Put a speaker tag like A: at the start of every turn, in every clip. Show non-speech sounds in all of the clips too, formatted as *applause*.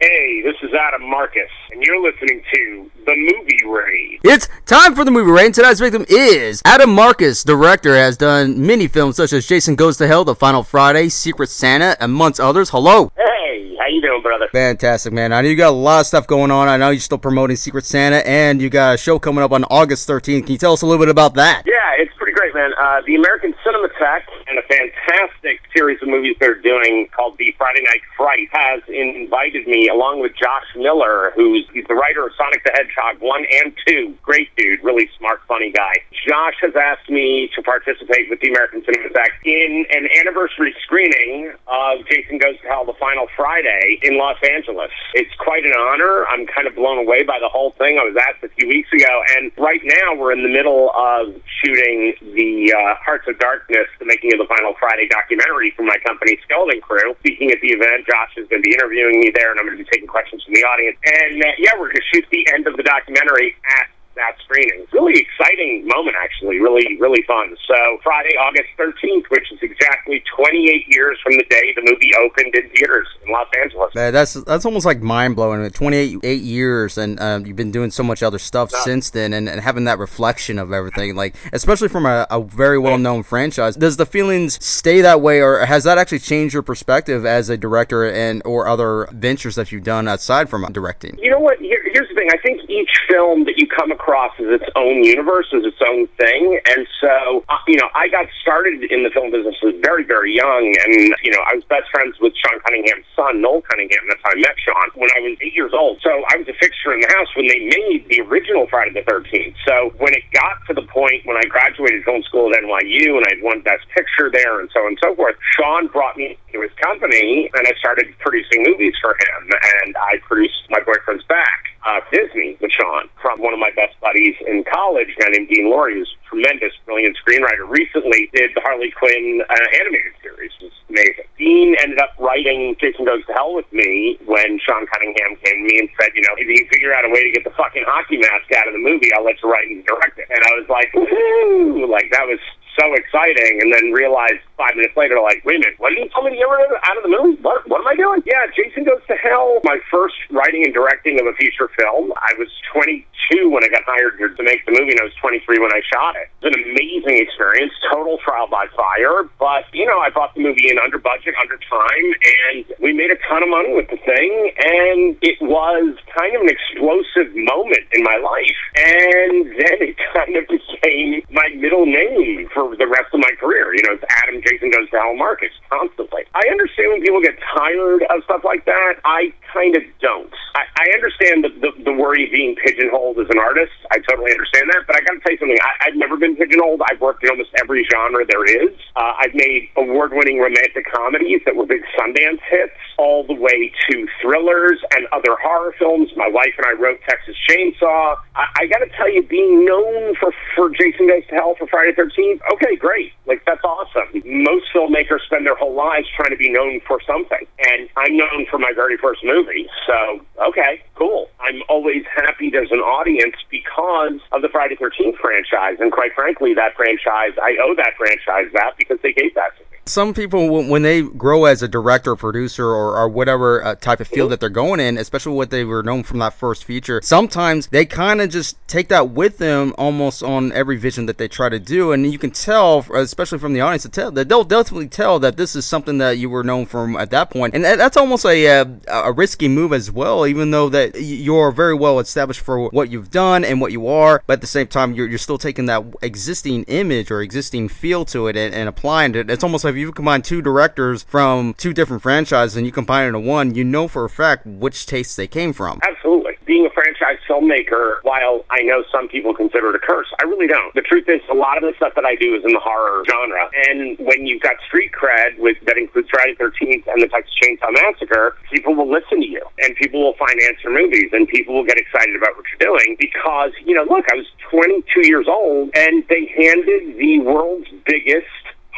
A: Hey, this is Adam Marcus, and you're listening to The Movie Raid.
B: It's time for the movie raid. and Tonight's victim is Adam Marcus. Director has done many films such as Jason Goes to Hell, The Final Friday, Secret Santa, amongst others. Hello.
A: Hey, how you doing, brother?
B: Fantastic, man. I know you got a lot of stuff going on. I know you're still promoting Secret Santa, and you got a show coming up on August 13th. Can you tell us a little bit about that?
A: Yeah, it's pretty great, man. Uh, the American Cinematheque and a fantastic series of movies they're doing called The Friday Night Fright has invited me, along with Josh Miller, who's he's the writer of Sonic the Hedgehog 1 and 2. Great dude, really smart, funny guy. Josh has asked me to participate with the American Cinematheque in an anniversary screening of Jason Goes to Hell, The Final Friday in Los Angeles. It's quite an honor. I'm kind of blown away by the whole thing. I was asked a few weeks ago, and right now we're in the middle of shooting the uh, Hearts of Darkness, the making of the Final Friday documentary from my company, Skeleton Crew. Speaking at the event, Josh is going to be interviewing me there, and I'm going to be taking questions from the audience. And uh, yeah, we're going to shoot the end of the documentary at that screening. Really exciting moment, actually. Really, really fun. So Friday, August 13th, which is exactly 28 years from the day the movie opened in theaters in Los Angeles.
B: Man, that's that's almost like mind blowing. 28 eight years, and um, you've been doing so much other stuff since then, and, and having that reflection of everything, like especially from a, a very well known franchise. Does the feelings stay that way, or has that actually changed your perspective as a director and or other ventures that you've done aside from directing?
A: You know what? Here, here's the thing. I think each film that you come across is its own universe, is its own thing. And so, uh, you know, I got started in the film business very, very young. And, you know, I was best friends with Sean Cunningham's son, Noel Cunningham. That's how I met Sean when I was eight years old. So I was a fixture in the house when they made the original Friday the 13th. So when it got to the point when I graduated film school at NYU and I had won Best Picture there and so on and so forth, Sean brought me to his company and I started producing movies for him. And I produced My Boyfriend's Back uh, Disney with Sean from one of my best buddies in college, a guy named Dean Lorey, who's a tremendous, brilliant screenwriter. Recently did the Harley Quinn uh, animated series. Was amazing. Dean ended up writing Jason Goes to Hell with me when Sean Cunningham came to me and said, you know, if you figure out a way to get the fucking hockey mask out of the movie, I'll let you write and direct it. And I was like, woohoo! Like, that was so exciting, and then realized five minutes later, like, wait a minute, what did you tell me to get rid of out of the movie? What, what am I doing? Yeah, Jason Goes to Hell, my first writing and directing of a feature film. I was 22 when I got hired to make the movie, and I was 23 when I shot it. It was an amazing experience, total trial by fire, but, you know, I brought the movie in under budget, under time, and we made a ton of money with the thing, and it was kind of an explosive moment in my life. And then it *laughs* kind of became my middle name for the rest of my career. You know, it's Adam Jason Goes to Hell Marcus constantly. I understand when people get tired of stuff like that. I kind of don't. I, I understand the, the, the worry being pigeonholed as an artist. I totally understand that. But I got to tell you something. I, I've never been pigeonholed. I've worked in almost every genre there is. Uh, I've made award winning romantic comedies that were big Sundance hits, all the way to thrillers and other horror films. My wife and I wrote Texas Chainsaw. I, I got to tell you, being known for, for Jason Goes to Hell for Friday the 13th, okay, great. Like, that's awesome. Most filmmakers spend their whole lives trying to be known for something. And I'm known for my very first movie. So, okay, cool. I'm always happy there's an audience because of the Friday the 13th franchise. And quite frankly, that franchise, I owe that franchise that because they gave that to me.
B: Some people, when they grow as a director, producer, or, or whatever uh, type of field that they're going in, especially what they were known from that first feature, sometimes they kind of just take that with them almost on every vision that they try to do. And you can tell, especially from the audience, to tell that they'll definitely tell that this is something that you were known from at that point. And that's almost a, a, a risky move as well, even though that you're very well established for what you've done and what you are. But at the same time, you're, you're still taking that existing image or existing feel to it and, and applying it. It's almost like you combine two directors from two different franchises and you combine it into one, you know for a fact which tastes they came from.
A: Absolutely. Being a franchise filmmaker, while I know some people consider it a curse, I really don't. The truth is, a lot of the stuff that I do is in the horror genre. And when you've got street cred with that includes Friday the 13th and the Texas Chainsaw Massacre, people will listen to you and people will finance your movies and people will get excited about what you're doing because, you know, look, I was 22 years old and they handed the world's biggest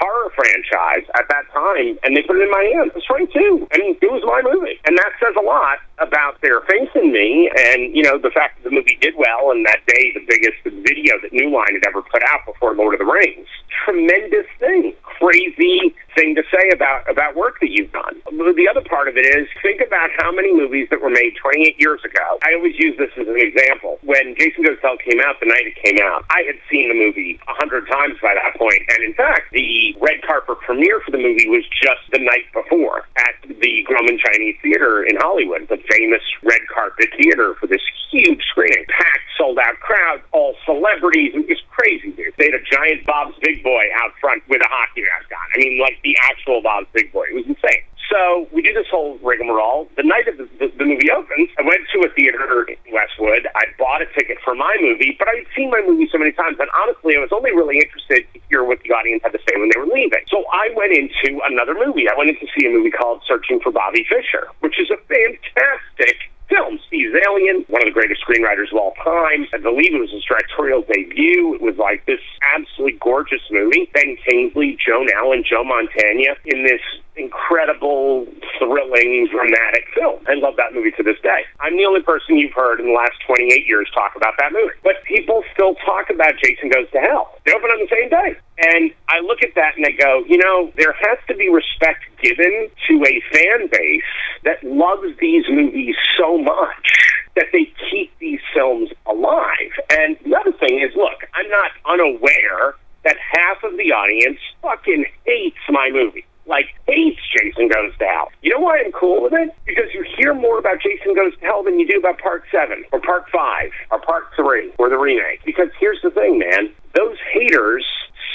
A: horror franchise at that time, and they put it in my hands. It's 22, and it was my movie, and that says a lot about their faith in me, and you know the fact that the movie did well, and that day the biggest video that New Line had ever put out before Lord of the Rings. Tremendous thing. crazy thing to say about about work that you've done. The other part of it is think about how many movies that were made 28 years ago. I always use this as an example. When Jason Goes to Hell came out, the night it came out, I had seen the movie a hundred times by that point, and in fact, the red carpet premiere for the movie was just the night before at the Grauman Chinese Theater in Hollywood, the famous red carpet theater for this huge screening, packed, sold out crowd, all celebrities. It was crazy, dude. They had a giant Bob's Big Boy out front with a hockey mask on. I mean, like the actual Bob's Big Boy. It was insane. So we do this whole rigmarole. The night of the, the, the movie opens, I went to a theater in Westwood. I bought a ticket for my movie, but I'd seen my movie so many times, and honestly, I was only really interested to hear what the audience had to say when they were leaving. So I went into another movie. I went in to see a movie called Searching for Bobby Fischer, which is a fantastic film. Steve Zaillian, one of the greatest screenwriters of all time. I believe it was his directorial debut. It was like this absolutely gorgeous movie. Ben Kingsley, Joan Allen, Joe Mantegna in this incredible, thrilling, dramatic film. I love that movie to this day. I'm the only person you've heard in the last 28 years talk about that movie. But people still talk about Jason Goes to Hell. They open on the same day. And I look at that and I go, you know, there has to be respect given to a fan base that loves these movies so much that they keep these films alive. And the other thing is, look, I'm not unaware that half of the audience fucking hates my movie like hates Jason Goes to Hell. You know why I'm cool with it? Because you hear more about Jason Goes to Hell than you do about Part 7 or Part 5 or Part 3 or the remake. Because here's the thing, man. Those haters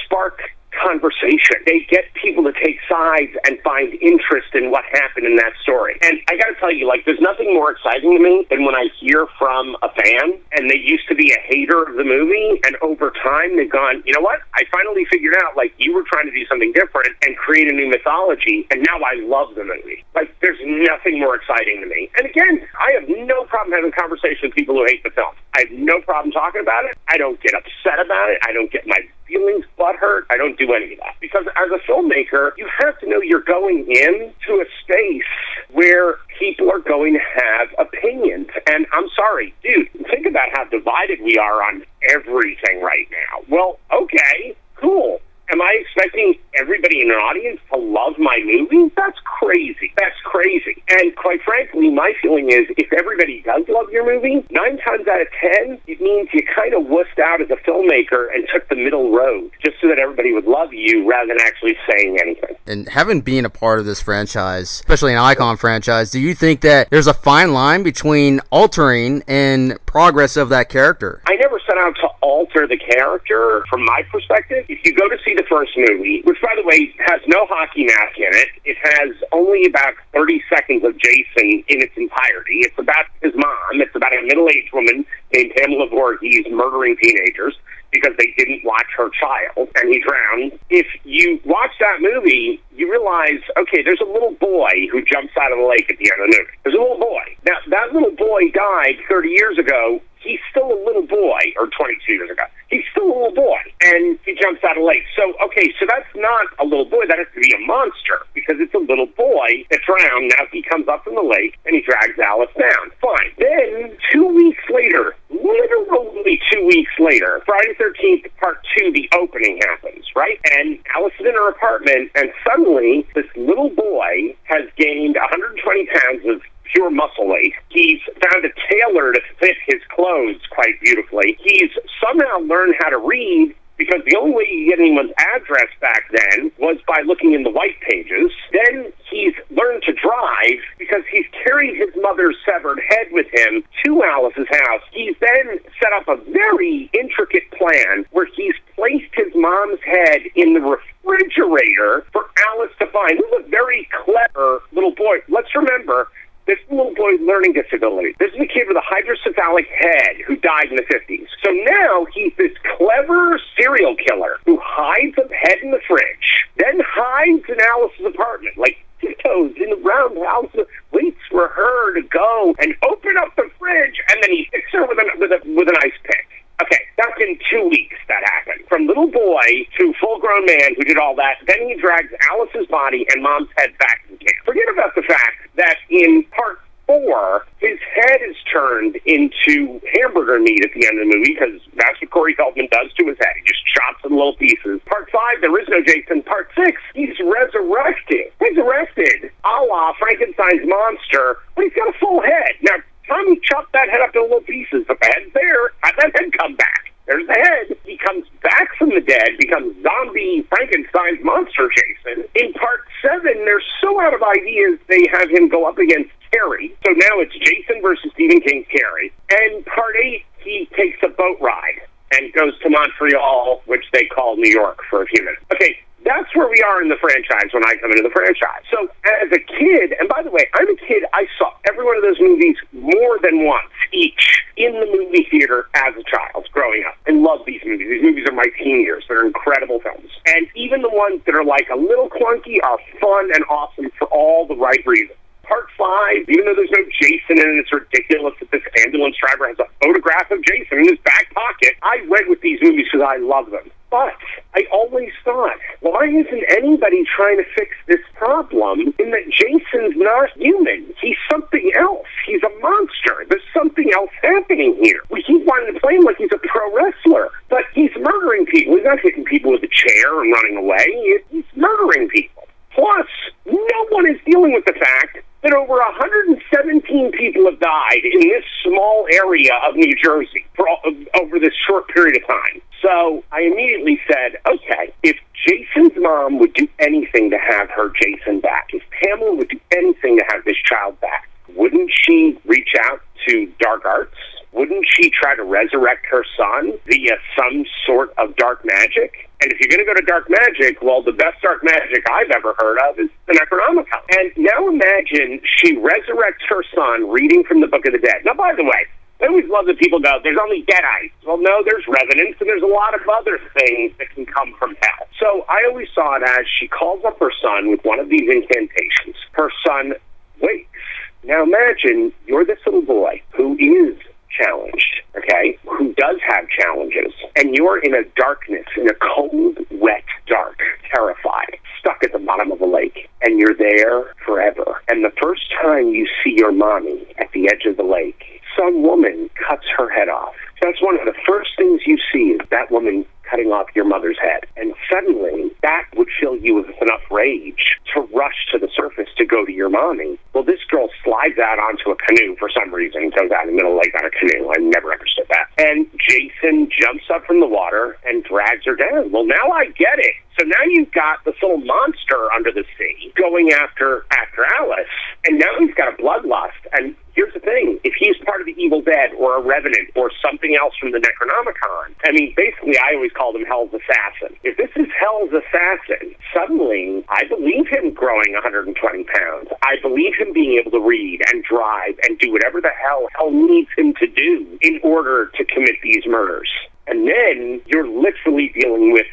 A: spark conversation. They get people to take sides and find interest in what happened in that story. And I got to tell you, like, there's nothing more exciting to me than when I hear from a fan and they used to be a hater of the movie, and over time they've gone, you know what? I finally figured out, like, you were trying to do something different and create a new mythology, and now I love the movie. Like, there's nothing more exciting to me. And again, I have no problem having conversations with people who hate the film. I have no problem talking about it. I don't get upset about it. I don't get my feelings butthurt. I don't do any of that. Because as a filmmaker, you have to know you're going into a space where people are going to have opinions. And I'm sorry, dude, think about how divided we are on everything right now. Well, okay, cool. Am I expecting everybody in an audience to love my movie? That's crazy. That's crazy. And quite frankly, my feeling is if everybody does love your movie, nine times out of ten, it means you kind of wussed out as a filmmaker and took the middle road just so that everybody would love you rather than actually saying anything.
B: And having been a part of this franchise, especially an icon franchise, do you think that there's a fine line between altering and progress of that character?
A: I never set out to alter the character from my perspective. If you go to see the first movie, which by the way has no hockey mask in it, it has only about 30 seconds of Jason in its entirety. It's about his mom. It's about a middle-aged woman named Pamela Voorhees murdering teenagers because they didn't watch her child and he drowned. If you watch that movie, you realize, okay, there's a little boy who jumps out of the lake at the end of the movie. There's a little boy. Now, that little boy died 30 years ago. He's still a little boy, or 22 years ago. He's still a little boy, and he jumps out of lake. So, okay, so that's not a little boy. That has to be a monster because it's a little boy that drowned. Now he comes up from the lake and he drags Alice down. Fine. Then, two weeks later, literally two weeks later, Friday 13th, part two, the opening happens, right? And Alice is in her apartment, and suddenly this little boy has gained 120 pounds of pure muscle. He's found a tailor to fit his clothes quite beautifully. He's somehow learned how to read because the only way you get anyone's address back then was by looking in the white pages. Then he's learned to drive because he's carried his mother's severed head with him to Alice's house. He's then set up a very intricate plan where he's placed his mom's head in the refrigerator for Alice to find. This is a very clever little boy. Let's remember this little boy's learning disability. This is a kid with a hydrocephalic head who died in the 50s. So now he's this clever serial killer who hides a head in the fridge, then hides in Alice's apartment, like tiptoes in the roundhouse, waits for her to go and open up the fridge, and then he hits her with, an, with, a, with an ice pick. Okay, that's in two weeks that happened. From little boy to full grown man who did all that, then he drags Alice's body and mom's head back the camp. Forget about the fact that in part four, his head is turned into hamburger meat at the end of the movie because that's what Corey Feldman does to his head. He just chops in little pieces. Part five, there is no Jason. Part six, he's resurrected. Resurrected, a la Frankenstein's monster, but he's got a full head. Now, Tommy chopped that head up into little pieces, the head's there. How'd that head come back? There's the head. He comes back from the dead, becomes zombie Frankenstein's monster Jason. In part seven, they're so out of ideas, they have him go up against Carrie. So now it's Jason versus Stephen King's Carrie. And part eight, he takes a boat ride and goes to Montreal, which they call New York for a few minutes. Okay, that's where we are in the franchise when I come into the franchise. So as a kid, and by the way, I'm a kid, I saw every one of those movies more than once each in the movie theater as a child growing up. I love these movies. These movies are my teen years. They're incredible films. And even the ones that are like a little clunky are fun and awesome for all the right reasons. Part five, even though there's no Jason in it, it's ridiculous that this ambulance driver has a photograph of Jason in his back pocket. I went with these movies because I love them. But I always thought, why isn't anybody trying to fix this problem in that Jason's not human? He's something else. He's a monster. There's something else happening here. We keep wanting to play him like he's a pro wrestler, but he's murdering people. He's not hitting people with a chair and running away. He's murdering people. Plus, no one is dealing with the fact that over 117 people have died in this small area of New Jersey for over this short period of time. So I immediately said, okay, if Jason's mom would do anything to have her Jason back, if Pamela would do anything to have this child back, wouldn't she reach out to dark arts? Wouldn't she try to resurrect her son via some sort of dark magic? And if you're going to go to dark magic, well, the best dark magic I've ever heard of is the Necronomicon. And now imagine she resurrects her son reading from the Book of the Dead. Now, by the way, I always love that people go, there's only deadites. Well, no, there's revenants, and there's a lot of other things that can come from hell. So I always saw it as she calls up her son with one of these incantations. Her son wakes. Now imagine you're this little boy who is challenged, okay, who does have challenges, and you're in a darkness, in a cold, wet, dark, terrified, stuck at the bottom of a lake, and you're there forever. And the first time you see your mommy at the edge of the lake, some woman cuts her head off. That's one of the first things you see is that woman cutting off your mother's head. And suddenly, that would fill you with enough rage to rush to the surface to go to your mommy. Well, this girl slides out onto a canoe for some reason, goes out in the middle of the lake on a canoe. I never understood that. And Jason jumps up from the water and drags her down. Well, now I get it. So now you've got this little monster under the sea going after after Alice, and now he's got a bloodlust. And here's the thing: if he's part of the Evil Dead or a Revenant or something else from the Necronomicon, I mean, basically, I always called him Hell's assassin. If this is Hell's assassin, suddenly I believe him growing 120 pounds. I believe him being able to read and drive and do whatever the hell Hell needs him to do in order to commit these murders. And then you're literally dealing with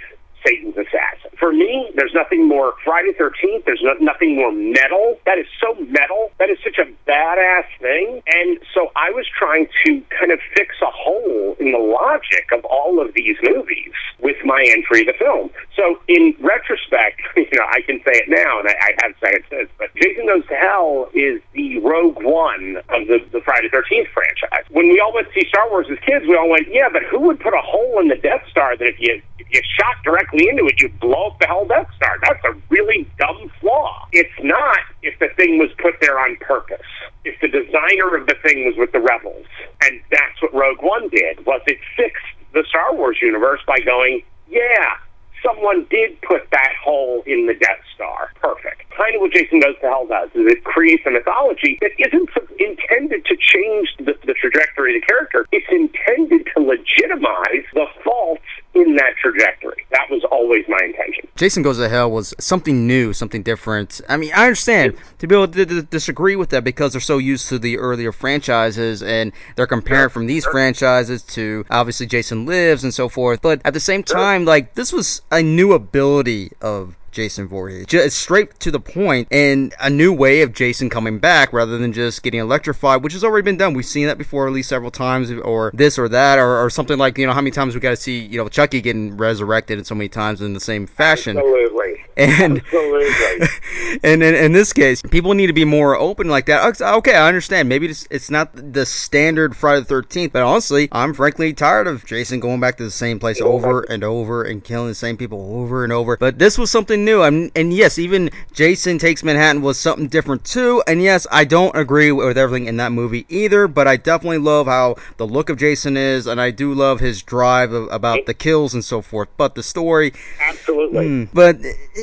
A: Satan's assassin. For me, there's nothing more Friday 13th. There's no, nothing more metal. That is so metal. That is such a badass thing. And so I was trying to kind of fix a hole in the logic of all of these movies with my entry of the film. So in retrospect, *laughs* you know, I can say it now, and I, I have said it since, but Jason Goes to Hell is the Rogue One of the, the Friday 13th franchise. When we all went to see Star Wars as kids, we all went, yeah, but who would put a hole in the Death Star that if you, you shot directly into it, you'd blow up the hell Death Star? That's a really dumb flaw. It's not if the thing was put there on purpose. If the designer of the thing was with the rebels. And that's what Rogue One did, was it fixed the Star Wars universe by going, yeah, someone did put that hole in the Death Star. Perfect. Kind of what Jason Goes to Hell does is it creates a mythology that isn't intended to change the, the trajectory of the character. It's intended to legitimize the faults in that trajectory. That was always my intention.
B: Jason Goes to Hell was something new, something different. I mean, I understand to be able to, to disagree with that because they're so used to the earlier franchises and they're comparing from these franchises to obviously Jason Lives and so forth. But at the same time, like this was a new ability of Jason Voorhees. Just straight to the point and a new way of Jason coming back rather than just getting electrified, which has already been done. We've seen that before at least several times, or this or that, or, or something like, you know, how many times we got to see, you know, Chucky getting resurrected in so many times in the same fashion.
A: Absolutely.
B: And *laughs* *laughs* and in, in this case, people need to be more open like that. Okay, I understand. Maybe it's, it's not the standard Friday the Thirteenth, but honestly, I'm frankly tired of Jason going back to the same place over and over and killing the same people over and over. But this was something new, and, and yes, even Jason Takes Manhattan was something different too. And yes, I don't agree with everything in that movie either, but I definitely love how the look of Jason is, and I do love his drive of, about the kills and so forth. But the story,
A: absolutely.
B: Mm, but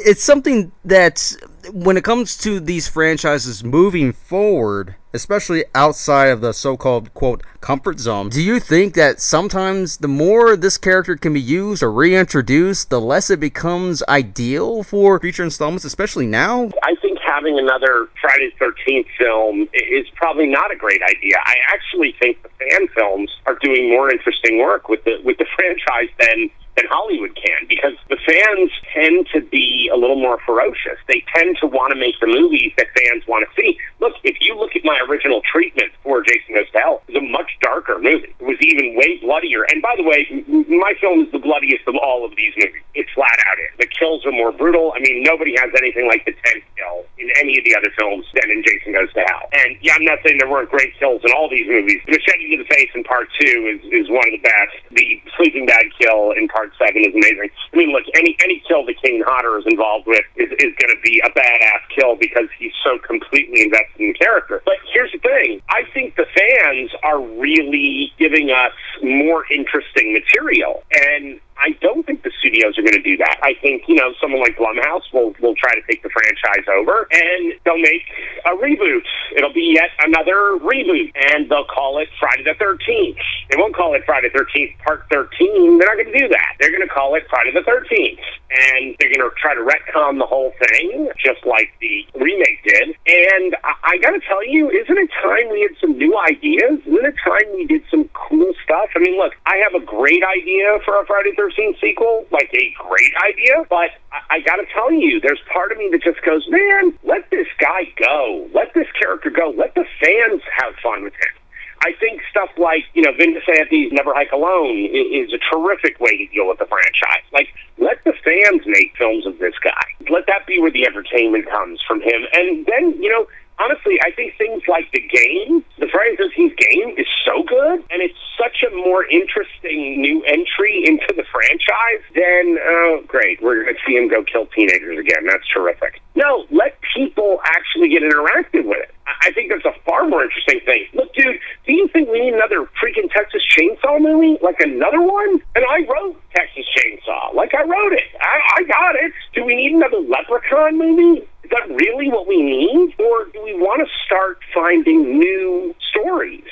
B: it's something that when it comes to these franchises moving forward, especially outside of the so-called quote comfort zone, do you think that sometimes the more this character can be used or reintroduced, the less it becomes ideal for future installments, especially now?
A: I think having another Friday 13th film is probably not a great idea. I actually think the fan films are doing more interesting work with the with the *laughs* franchise than than Hollywood can because the fans tend to be a little more ferocious. They tend to want to make the movies that fans want to see. Look, if you look at my original treatment for Jason Goes to Hell, it was a much darker movie. It was even way bloodier. And by the way, my film is the bloodiest of all of these movies. It's flat out it. The kills are more brutal. I mean, nobody has anything like the 10th kill in any of the other films than in Jason Goes to Hell. And yeah, I'm not saying there weren't great kills in all these movies. The machete to the face in part two is, is one of the best. The sleeping bag kill in part seven is amazing. I mean, look, any any kill that Kane Hodder is involved with is, is going to be a badass kill because he's so completely invested in the character. But here's the thing: I think the fans are really giving us more interesting material, and I don't think the studios are going to do that. I think you know someone like Blumhouse will will try to take the franchise over, and they'll make a reboot. It'll be yet another reboot, and they'll call it Friday the Thirteenth. They won't call it Friday the Thirteenth Part Thirteen. They're not going to do that. They're going to call it Friday the Thirteenth, and they're going to try to retcon the whole thing, just like the remake did. And I, I got to tell you, isn't it time we had some new ideas? Isn't it time we did some cool stuff? I mean, look, I have a great idea for a Friday the 13th sequel, like a great idea, but I, I got to tell you, there's part of me that just goes, man, let this guy go. Let this character go. Let the fans have fun with him. I think stuff like, you know, Vin DiSanti's Never Hike Alone is a terrific way to deal with the franchise. Like, let the fans make films of this guy. Let that be where the entertainment comes from him. And then, you know, honestly, I think things like the game, the Friday the 13th game, is so good, and it's such a more interesting new entry into the franchise than, oh, great, we're going to see him go kill teenagers again. That's terrific. No, let people actually get interactive with it. I think that's a far more interesting thing. Look, dude, do you think we need another freaking Texas Chainsaw movie? Like another one? And I wrote Texas Chainsaw. Like I wrote it. I, I got it. Do we need another Leprechaun movie? Is that really what we need? Or do we want to start finding new stories?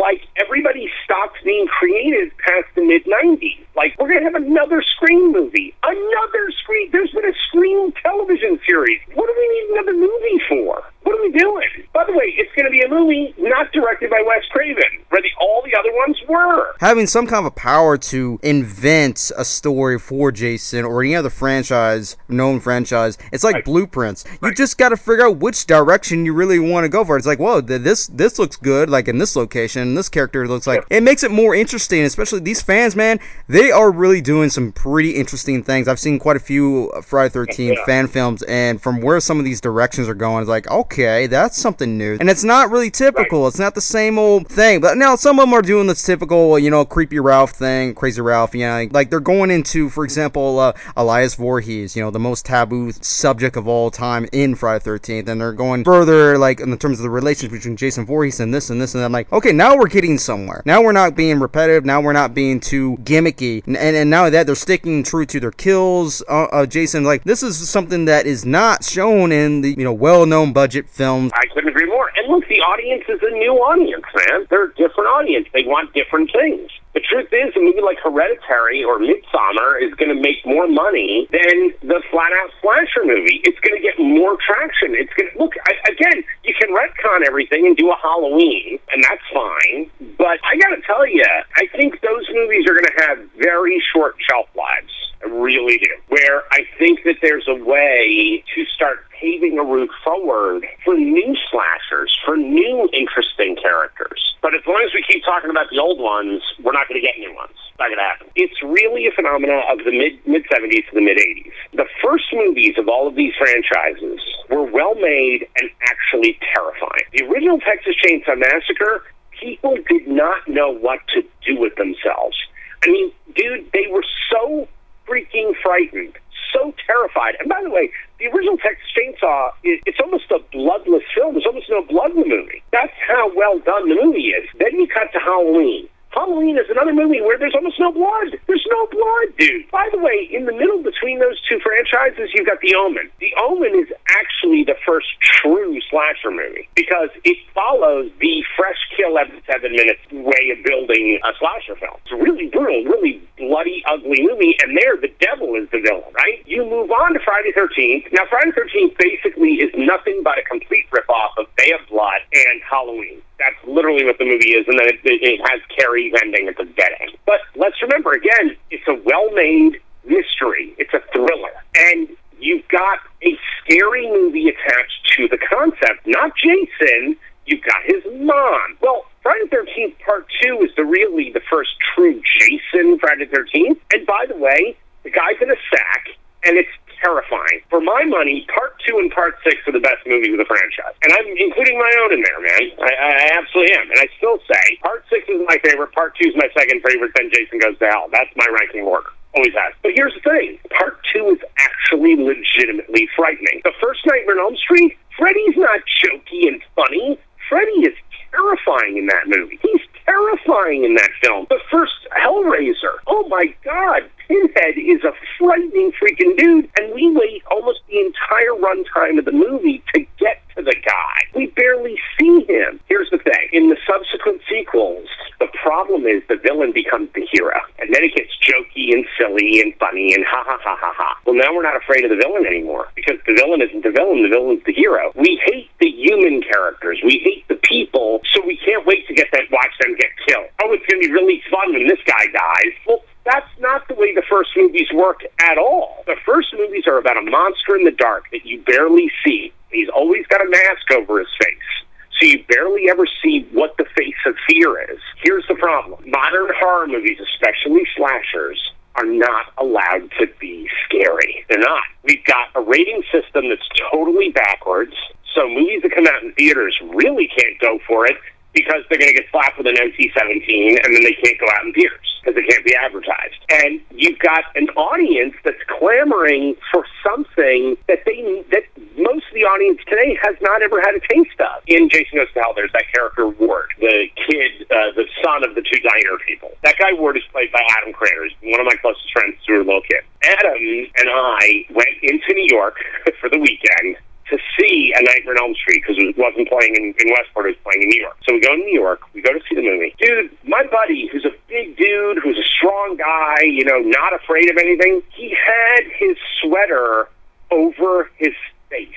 A: Like everybody stopped being creative past the mid 90s. Like we're going to have another Scream movie. Another Scream. There's been a Scream television series. What do we need another movie for? What are we doing? By the way, it's going to be a movie not directed by Wes Craven, where the, all the other ones were.
B: Having some kind of a power to invent a story for Jason or any other franchise, known franchise, it's like
A: Right.
B: blueprints. You just got to figure out which direction you really want to go for. It's like, whoa, this this looks good, like in this location, this character looks like. It makes it more interesting, especially these fans, man. They are really doing some pretty interesting things. I've seen quite a few Friday 13
A: Yeah.
B: fan films, and from where some of these directions are going, it's like, okay, that's something new, and it's not really typical. It's not the same old thing. But now some of them are doing this typical, you know, creepy Ralph thing, crazy Ralph. Know, like they're going into, for example, uh, Elias Voorhees, you know, the most taboo subject of all time in Friday Thirteenth, and they're going further, like in terms of the relationship between Jason Voorhees and this and this, and I'm like, okay, now we're getting somewhere. Now we're not being repetitive. Now we're not being too gimmicky, and and, and now that they're sticking true to their kills. Uh, uh, Jason, like this is something that is not shown in the you know well-known budget films.
A: I couldn't agree more. And look, the audience is a new audience, man. They're a different audience. They want different things. The truth is, a movie like Hereditary or Midsommar is going to make more money than the flat-out slasher movie. It's going to get more traction. It's going to look I, again. You can retcon everything and do a Halloween, and that's fine. But I got to tell you, I think those movies are going to have very short shelf lives. Really do. Where I think that there's a way to start paving a route forward for new slashers, for new interesting characters. But as long as we keep talking about the old ones, we're not going to get new ones. Not going to happen. It's really a phenomena of the mid mid seventies to the mid eighties. The first movies of all of these franchises were well made and actually terrifying. The original Texas Chainsaw Massacre, people did not know what to do with themselves. I mean, dude, they were so freaking frightened, so terrified. And by the way, the original Texas Chainsaw, it's almost a bloodless film. There's almost no blood in the movie. That's how well done the movie is. Then you cut to Halloween. Halloween is another movie where there's almost no blood. There's no blood, dude. By the way, in the middle between those two franchises, you've got The Omen. The Omen is actually the first true slasher movie because it follows the fresh kill every seven minutes way of building a slasher film. It's really brutal, really bloody, ugly movie, and there the devil is the villain, right? You move on to Friday 13th. Now, Friday 13th basically is nothing but a complete ripoff of Bay of Blood and Halloween. That's literally what the movie is, and then it, it has Carrie ending at the dead end. But let's remember again, it's a well-made mystery. It's a thriller, and you've got a scary movie attached to the concept. Not Jason. You've got his mom. Well, Friday the Thirteenth Part Two is the really the first true Jason Friday the Thirteenth. And by the way, the guy's in a sack, and it's terrifying. For my money, part two and part six are the best movies of the franchise. And I'm including my own in there, man. I, I absolutely am. And I still say part six is my favorite, part two is my second favorite, then Jason Goes to Hell. That's my ranking order. Always has. But here's the thing part two is actually legitimately frightening. The first Nightmare on Elm Street, Freddy's not jokey and funny. Freddy is terrifying in that movie. He's terrifying in that film. The first Hellraiser. Oh my God. Pinhead is a frightening freaking dude, and we wait almost the entire runtime of the movie to get to the guy. We barely see him. Here's the thing in the subsequent sequels, problem is the villain becomes the hero, and then it gets jokey and silly and funny and ha ha ha ha ha. Well, now we're not afraid of the villain anymore because the villain isn't the villain, the villain's the hero. We hate the human characters, we hate the people, so we can't wait to get that watch them get killed. Oh, it's going to be really fun when this guy dies. Well, that's not the way the first movies work at all. The first movies are about a monster in the dark that you barely see. He's always got a mask over his face. So you barely ever see what the face of fear is. Here's the problem. Modern horror movies, especially slashers, are not allowed to be scary. They're not. We've got a rating system that's totally backwards. So movies that come out in theaters really can't go for it because they're going to get slapped with an NC-17 and then they can't go out in theaters because it can't be advertised. And you've got an audience that's clamoring for something that they that most of the audience today has not ever had a taste of. In Jason Goes to Hell, there's that character Ward, the kid, uh, the son of the two diner people. That guy Ward is played by Adam Cranor, one of my closest friends since we were a little kid. Adam and I went into New York for the weekend to see A Nightmare on Elm Street because it wasn't playing in, in Westport, it was playing in New York. So we go to New York, we go to see the movie. Dude, my buddy, who's a big dude, who's a strong guy, you know, not afraid of anything, he had his sweater over his face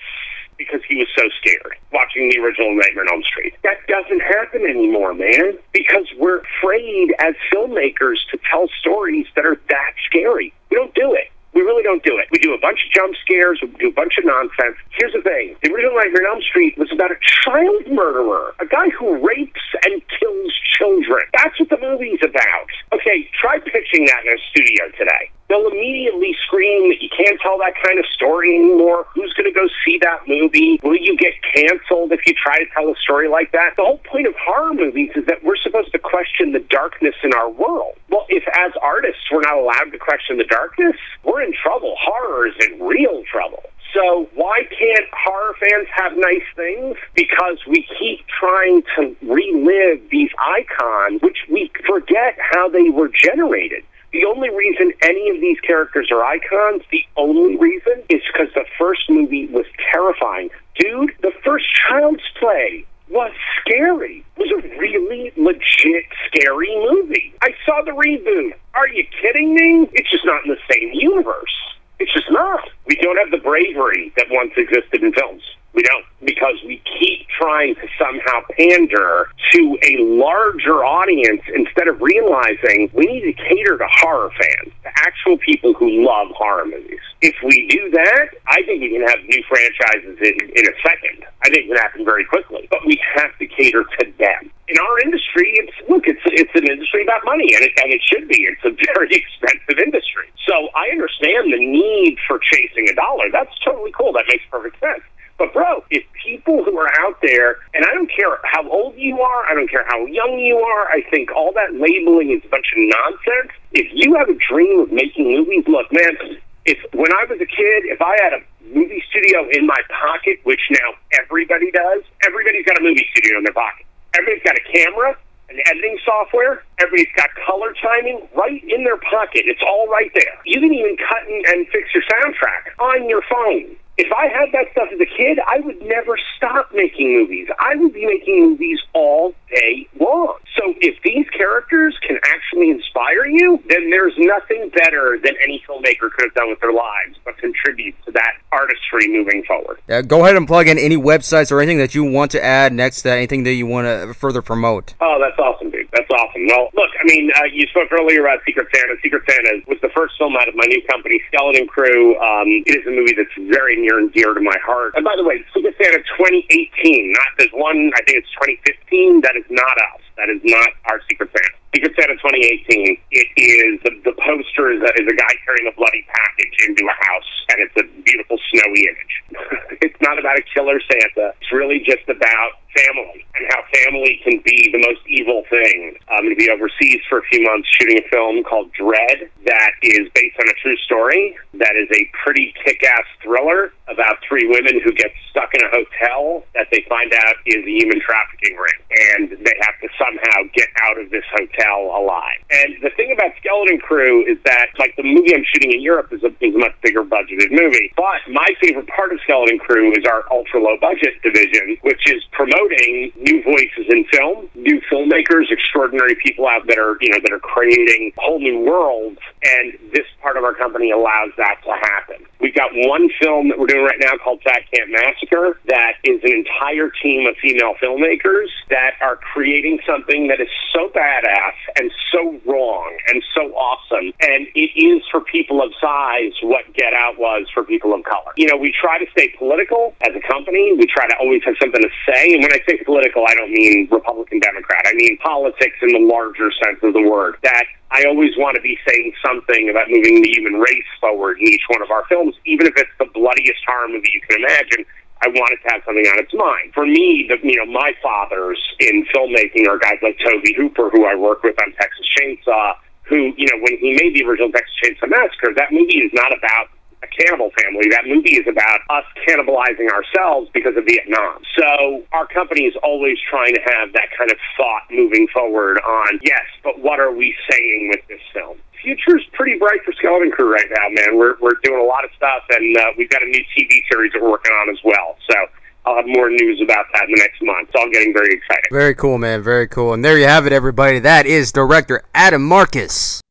A: because he was so scared watching the original Nightmare on Elm Street. That doesn't happen anymore, man, because we're afraid as filmmakers to tell stories that are that scary. We don't do it. We really don't do it. We do a bunch of jump scares. We do a bunch of nonsense. Here's the thing. The original Nightmare on Elm Street was about a child murderer, a guy who rapes and kills children. That's what the movie's about. Okay, try pitching that in a studio today. They'll immediately scream that you can't tell that kind of story anymore. Who's going to go see that movie? Will you get canceled if you try to tell a story like that? The whole point of horror movies is that we're supposed to question the darkness in our world. Well, if as artists we're not allowed to question the darkness, we're in trouble. Horror is in real trouble. So why can't horror fans have nice things? Because we keep trying to relive these icons, which we forget how they were generated. The only reason any of these characters are icons, the only reason, is because the first movie was terrifying. Dude, the first Child's Play was scary. It was a really legit scary movie. I saw the reboot. Are you kidding me? It's just not in the same universe. It's just not. We don't have the bravery that once existed in films. We don't, because we keep trying to somehow pander to a larger audience instead of realizing we need to cater to horror fans, the actual people who love horror movies. If we do that, I think we can have new franchises in, in a second. I think it can happen very quickly, but we have to cater to them in our industry, it's look, it's it's an industry about money, and it and it should be. It's a very *laughs* expensive industry. So I understand the need for chasing a dollar. That's totally cool. That makes perfect sense. But bro, if people who are out there, and I don't care how old you are, I don't care how young you are, I think all that labeling is a bunch of nonsense. If you have a dream of making movies, look, man, if when I was a kid, if I had a movie studio in my pocket, which now everybody does, everybody's got a movie studio in their pocket. Everybody's got a camera, an editing software. Everybody's got color timing right in their pocket. It's all right there. You can even cut and, and fix your soundtrack on your phone if I had that stuff as a kid, I would never stop making movies. I would be making movies all day long. So if these characters can actually inspire you, then there's nothing better than any filmmaker could have done with their lives but contribute to that artistry moving forward.
B: Go ahead and plug in any websites or anything that you want to add next to anything that you want to further promote.
A: Oh, that's awesome. That's awesome. Well, look, I mean, uh, you spoke earlier about Secret Santa. Secret Santa was the first film out of my new company, Skeleton Crew. Um, it is a movie that's very near and dear to my heart. And by the way, Secret Santa 2018, not there's one, I think it's 2015. That is not us. That is not our Secret Santa. Secret Santa 2018. It is the, the poster is a, is a guy carrying a bloody package into a house, and it's a beautiful snowy image. *laughs* it's not about a killer Santa. It's really just about family and how family can be the most evil thing. I'm going to be overseas for a few months shooting a film called Dread that is based on a true story. That is a pretty kick-ass thriller about three women who get stuck in a hotel that they find out is a human trafficking ring, and they have to somehow get out of this hotel alive. And the thing about Skeleton Crew is that, like the movie I'm shooting in Europe is a, is a much bigger budgeted movie, but my favorite part of Skeleton Crew is our ultra low budget division, which is promoting new voices in film, new filmmakers, extraordinary people out that are you know that are creating whole new worlds, and this part of our company allows that to happen. We've got one film that we're doing right now called Fat Camp Massacre that is an entire team of female filmmakers that are creating something that is so badass and so wrong and so awesome. And it is for people of size what Get Out was for people of color. You know, we try to stay political as a company. We try to always have something to say. And when I say political, I don't mean Republican, Democrat. I mean politics in the larger sense of the word. That I always want to be saying something about moving the human race forward in each one of our films, even if it's the bloodiest horror movie you can imagine. I want it to have something on its mind. For me, the, you know, my fathers in filmmaking are guys like Tobe Hooper, who I work with on Texas Chainsaw, who, you know, when he made the original Texas Chainsaw Massacre, that movie is not about a cannibal family. That movie is about us cannibalizing ourselves because of Vietnam. So our company is always trying to have that kind of thought moving forward on, yes, but what are we saying with this film? Future's pretty bright for Skeleton Crew right now, man. We're, we're doing a lot of stuff, and uh, we've got a new TV series that we're working on as well. So I'll have more news about that in the next month. So I'm getting very excited.
B: Very cool, man. Very cool. And there you have it, everybody. That is director Adam Marcus.